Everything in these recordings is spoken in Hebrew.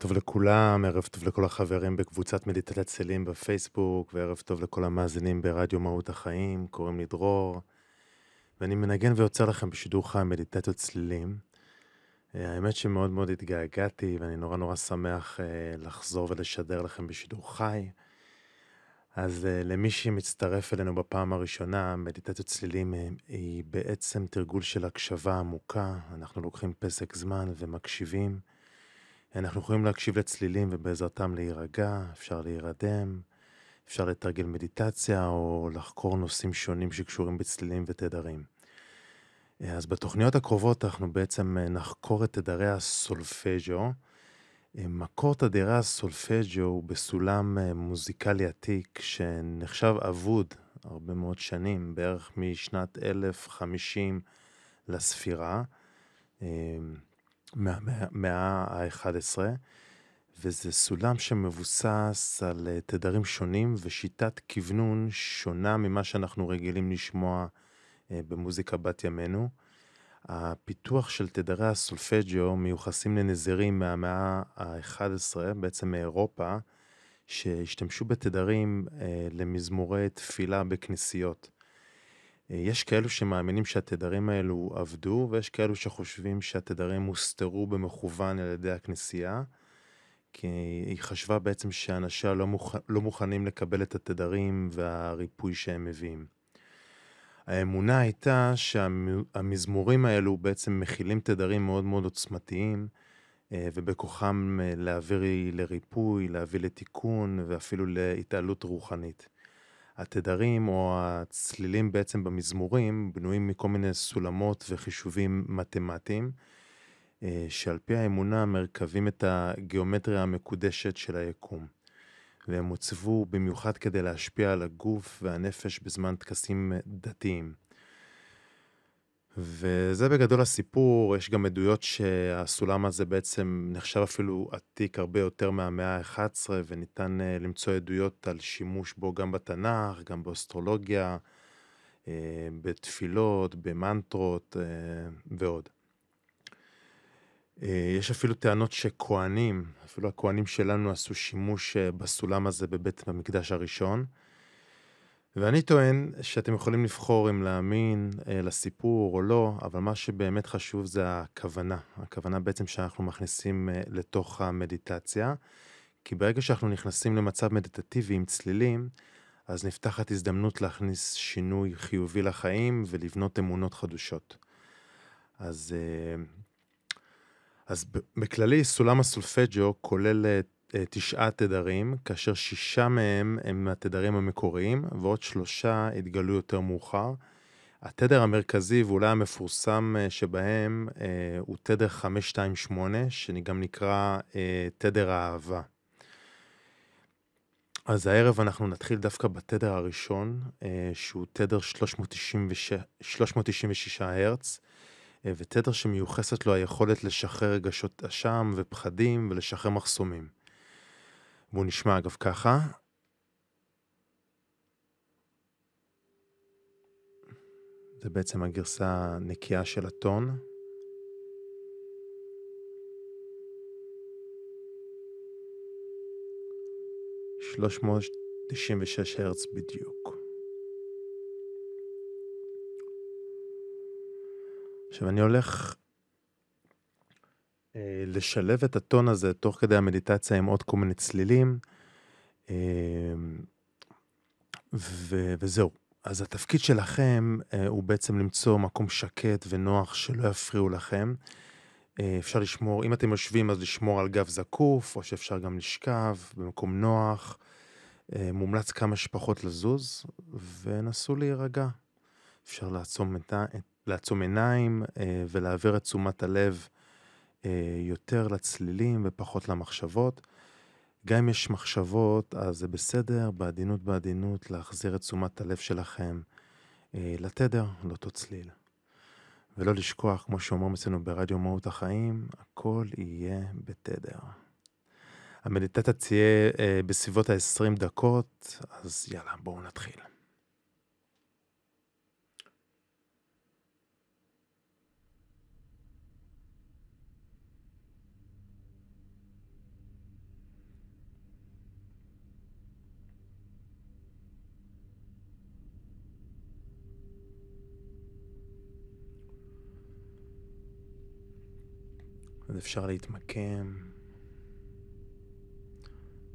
טוב לכולם, ערב טוב לכל החברים בקבוצת מדיטת צלים בפייסבוק, וערב טוב לכל המאזינים ברדיו מהות החיים, קוראים לי דרור, ואני מנגן ויוצר לכם בשידור חי מדיטציות צלילים. אה, האמת שמאוד מאוד התגעגעתי, ואני נורא נורא שמח אה, לחזור ולשדר לכם בשידור חי. אז אה, למי שמצטרף אלינו בפעם הראשונה, מדיטציות צלילים היא בעצם תרגול של הקשבה עמוקה, אנחנו לוקחים פסק זמן ומקשיבים. אנחנו יכולים להקשיב לצלילים ובעזרתם להירגע, אפשר להירדם, אפשר לתרגל מדיטציה או לחקור נושאים שונים שקשורים בצלילים ותדרים. אז בתוכניות הקרובות אנחנו בעצם נחקור את תדרי הסולפג'ו. מקור תדרי הסולפג'ו הוא בסולם מוזיקלי עתיק שנחשב אבוד הרבה מאוד שנים, בערך משנת 1050 לספירה. מהמאה ה-11, וזה סולם שמבוסס על אה, תדרים שונים ושיטת כוונון שונה ממה שאנחנו רגילים לשמוע אה, במוזיקה בת ימינו. הפיתוח של תדרי הסולפג'ו מיוחסים לנזירים מהמאה ה-11, בעצם מאירופה, שהשתמשו בתדרים אה, למזמורי תפילה בכנסיות. יש כאלו שמאמינים שהתדרים האלו עבדו, ויש כאלו שחושבים שהתדרים הוסתרו במכוון על ידי הכנסייה, כי היא חשבה בעצם שאנשיה לא, מוכ... לא מוכנים לקבל את התדרים והריפוי שהם מביאים. האמונה הייתה שהמזמורים האלו בעצם מכילים תדרים מאוד מאוד עוצמתיים, אה, ובכוחם אה, להביא לריפוי, להביא לתיקון ואפילו להתעלות רוחנית. התדרים או הצלילים בעצם במזמורים בנויים מכל מיני סולמות וחישובים מתמטיים, אה, שעל פי האמונה מרכבים את הגיאומטריה המקודשת של היקום. והם הוצבו במיוחד כדי להשפיע על הגוף והנפש בזמן טקסים דתיים. וזה בגדול הסיפור, יש גם עדויות שהסולם הזה בעצם נחשב אפילו עתיק הרבה יותר מהמאה ה-11, וניתן אה, למצוא עדויות על שימוש בו גם בתנ"ך, גם באסטרולוגיה, אה, בתפילות, במנטרות אה, ועוד. יש אפילו טענות שכהנים, אפילו הכהנים שלנו עשו שימוש בסולם הזה בבית המקדש הראשון. ואני טוען שאתם יכולים לבחור אם להאמין אה, לסיפור או לא, אבל מה שבאמת חשוב זה הכוונה. הכוונה בעצם שאנחנו מכניסים אה, לתוך המדיטציה, כי ברגע שאנחנו נכנסים למצב מדיטטיבי עם צלילים, אז נפתחת הזדמנות להכניס שינוי חיובי לחיים ולבנות אמונות חדושות. אז, אה, אז בכללי, סולם הסולפג'ו כולל אה, תשעה תדרים, כאשר שישה מהם הם התדרים המקוריים, ועוד שלושה התגלו יותר מאוחר. התדר המרכזי ואולי המפורסם אה, שבהם אה, הוא תדר 528, שגם נקרא תדר האהבה. אז הערב אנחנו נתחיל דווקא בתדר הראשון, שהוא תדר 396, 396 הרץ, ותדר שמיוחסת לו היכולת לשחרר רגשות אשם ופחדים ולשחרר מחסומים. והוא נשמע אגב ככה. זה בעצם הגרסה הנקייה של הטון. שלוש מאות תשעים ושש הרץ בדיוק. עכשיו אני הולך לשלב את הטון הזה תוך כדי המדיטציה עם עוד כל מיני צלילים. אה, ו- וזהו. אז התפקיד שלכם אה, הוא בעצם למצוא מקום שקט ונוח שלא יפריעו לכם, אה, אפשר לשמור, אם אתם יושבים אז לשמור על גב זקוף, או שאפשר גם לשכב במקום נוח. אה, מומלץ כמה שפחות לזוז, ונסו להירגע. אפשר לעצום, לעצום עיניים אה, ולהעביר את תשומת הלב יותר לצלילים ופחות למחשבות. גם אם יש מחשבות, אז זה בסדר, בעדינות בעדינות, להחזיר את תשומת הלב שלכם לתדר, לאותו צליל. ולא לשכוח, כמו שאומרים אצלנו ברדיו מהות החיים, הכל יהיה בתדר. המדיטציה תהיה אה, בסביבות ה-20 דקות, אז יאללה, בואו נתחיל. אז אפשר להתמקם,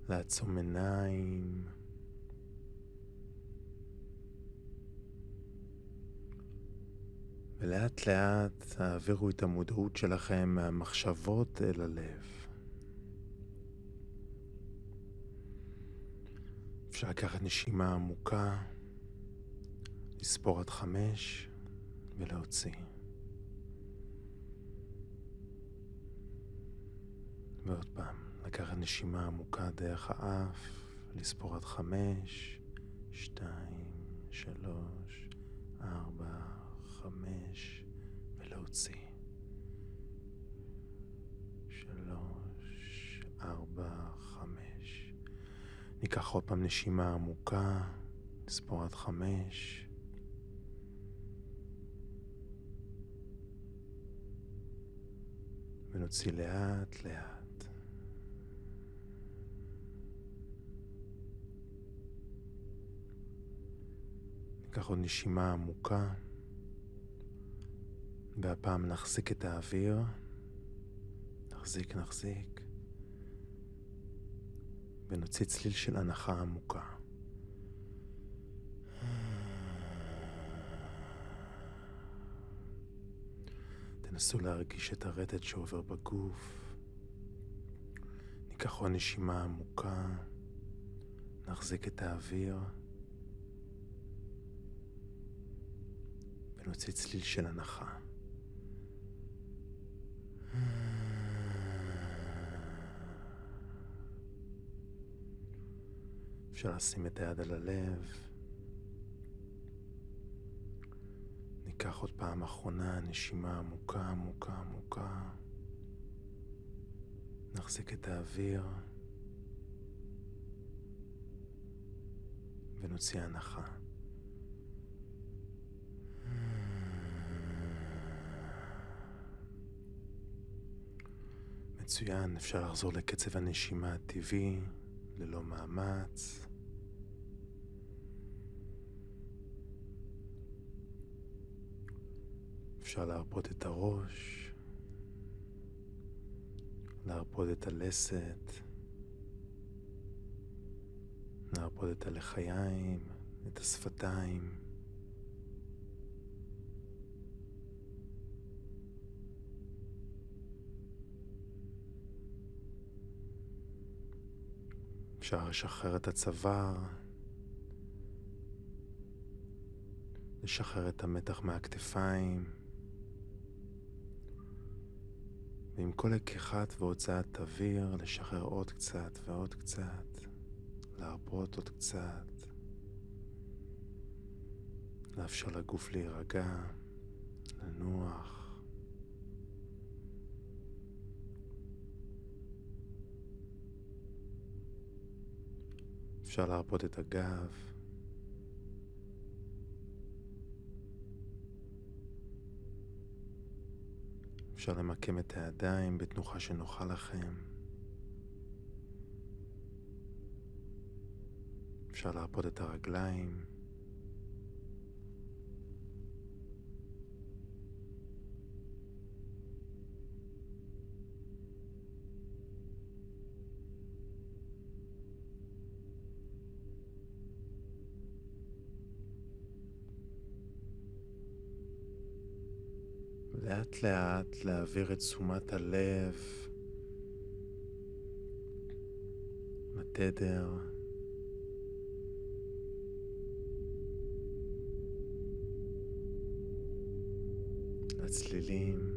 לעצום עיניים. ולאט לאט תעבירו את המודעות שלכם מהמחשבות אל הלב. אפשר לקחת נשימה עמוקה, לספור עד חמש ולהוציא. ועוד פעם, לקחת נשימה עמוקה דרך האף, לספור עד חמש, שתיים, שלוש, ארבע, חמש, ולהוציא. שלוש, ארבע, חמש. ניקח עוד פעם נשימה עמוקה, נספור עד חמש. ונוציא לאט לאט. ניקח עוד נשימה עמוקה, והפעם נחזיק את האוויר, נחזיק, נחזיק, ונוציא צליל של הנחה עמוקה. תנסו להרגיש את הרטט שעובר בגוף. ניקח עוד נשימה עמוקה, נחזיק את האוויר. ונוציא צליל של הנחה. אפשר לשים את היד על הלב. ניקח עוד פעם אחרונה נשימה עמוקה, עמוקה, עמוקה. נחזיק את האוויר. ונוציא הנחה. מצוין, אפשר לחזור לקצב הנשימה הטבעי, ללא מאמץ. אפשר להרפות את הראש, להרפות את הלסת, להרפות את הלחיים, את השפתיים. אפשר לשחרר את הצוואר, לשחרר את המתח מהכתפיים, ועם כל לקיחת והוצאת אוויר, לשחרר עוד קצת ועוד קצת, להרפות עוד קצת, לאפשר לגוף להירגע, לנוח. אפשר להרפות את הגב. אפשר למקם את הידיים בתנוחה שנוחה לכם. אפשר להרפות את הרגליים. לאט לאט להעביר את תשומת הלב לתדר. לצלילים.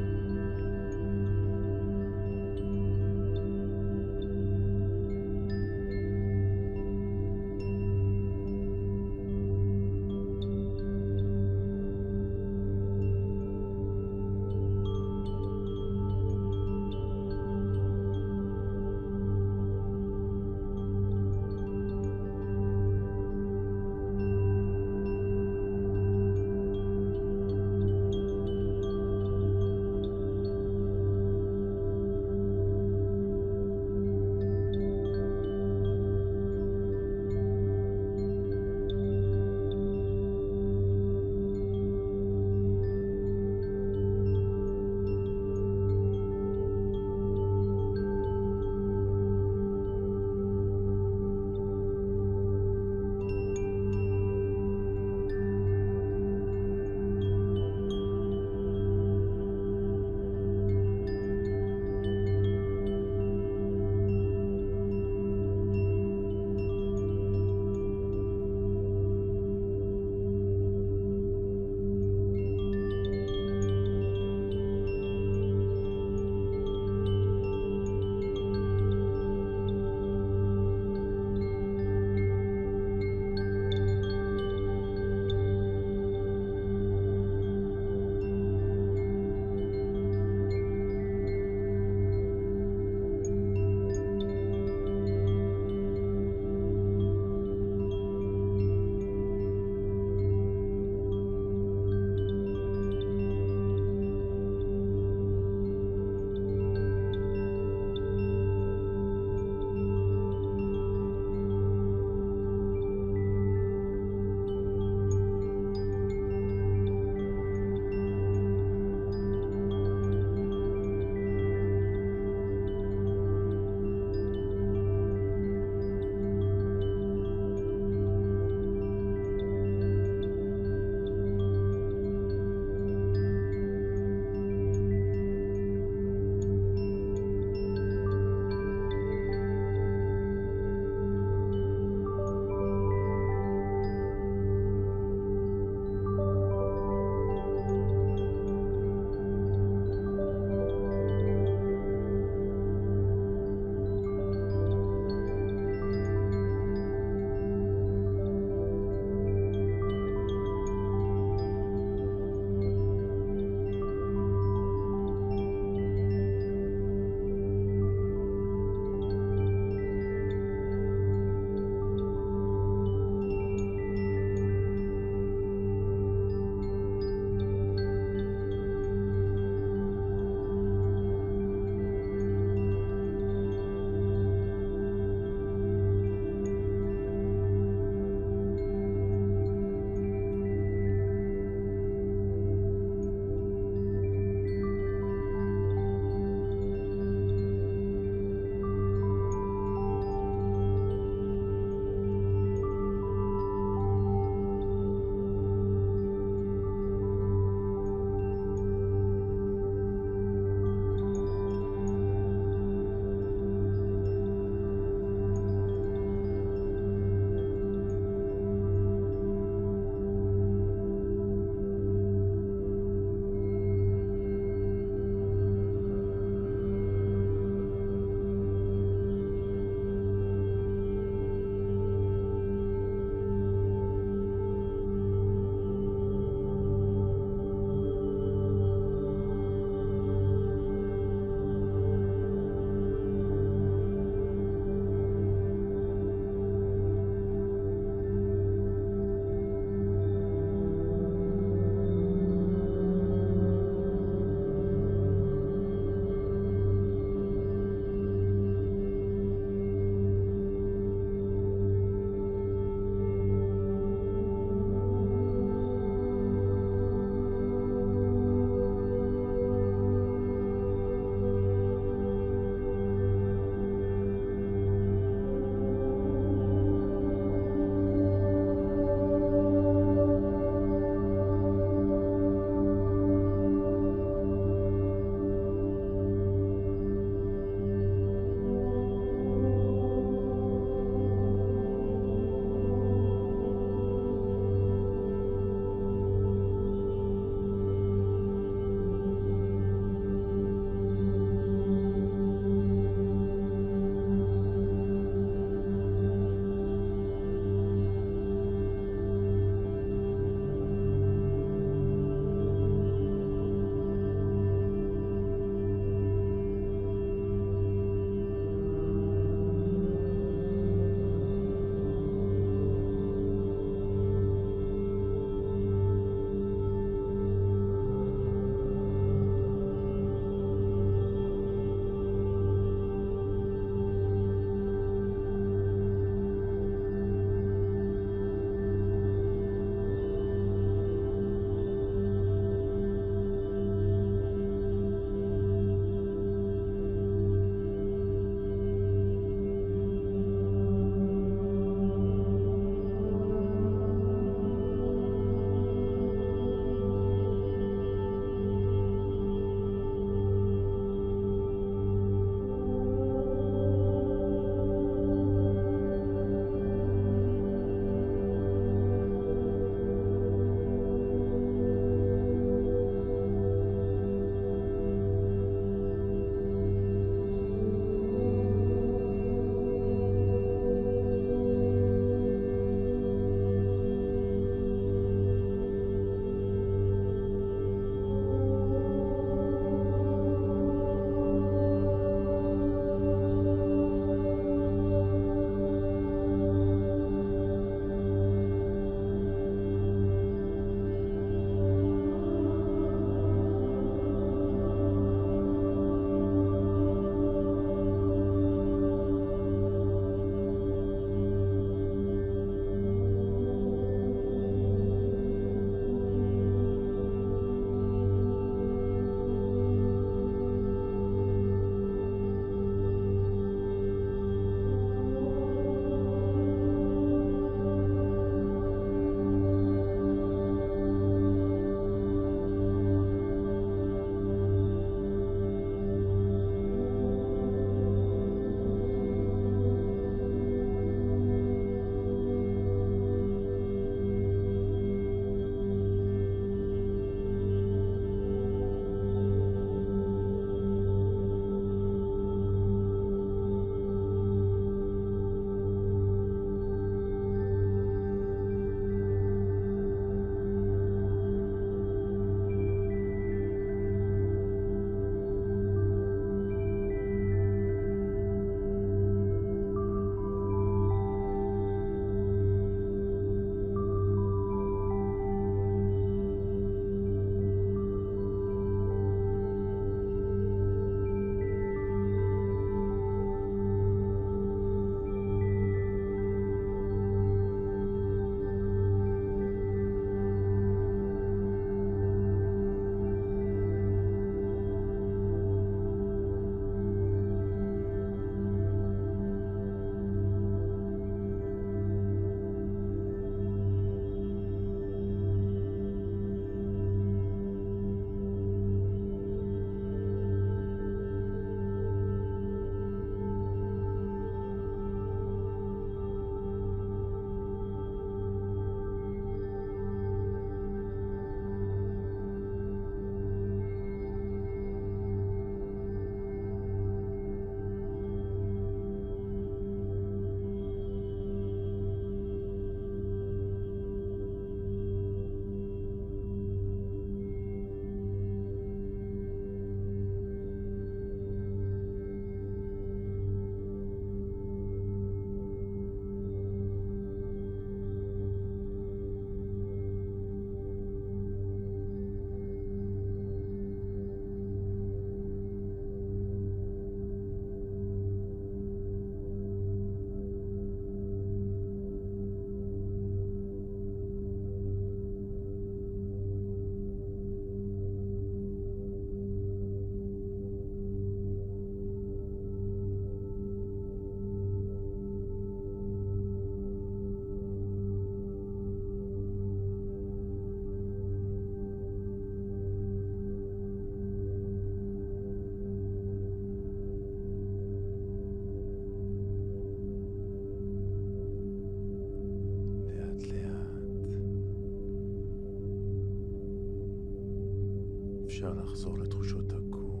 אפשר לחזור לתחושות הגוף.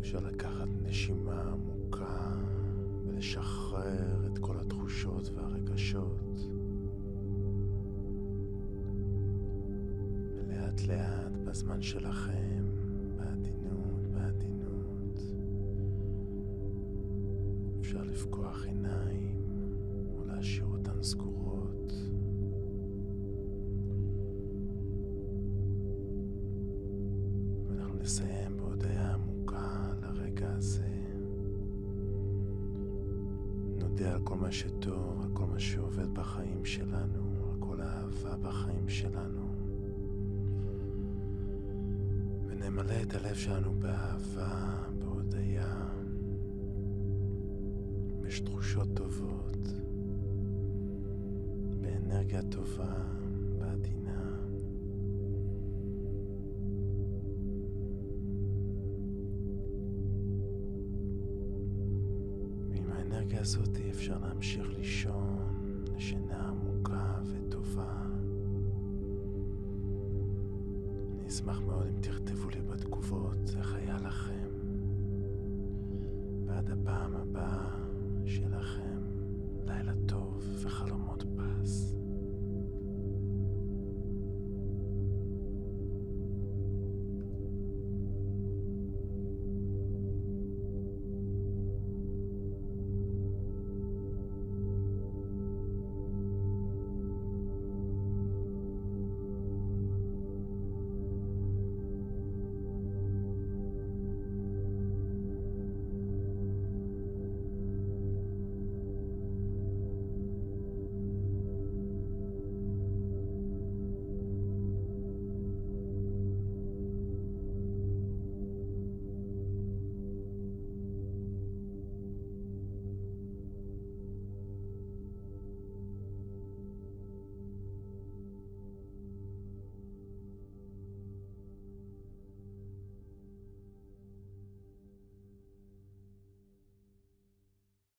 אפשר לקחת נשימה עמוקה ולשחרר את כל התחושות והרגשות. ולאט לאט בזמן שלכם, נסיים בהודיה עמוקה לרגע הזה. נודה על כל מה שטוב, על כל מה שעובד בחיים שלנו, על כל האהבה בחיים שלנו. ונמלא את הלב שלנו באהבה, בהודיה. יש תחושות טובות, באנרגיה טובה,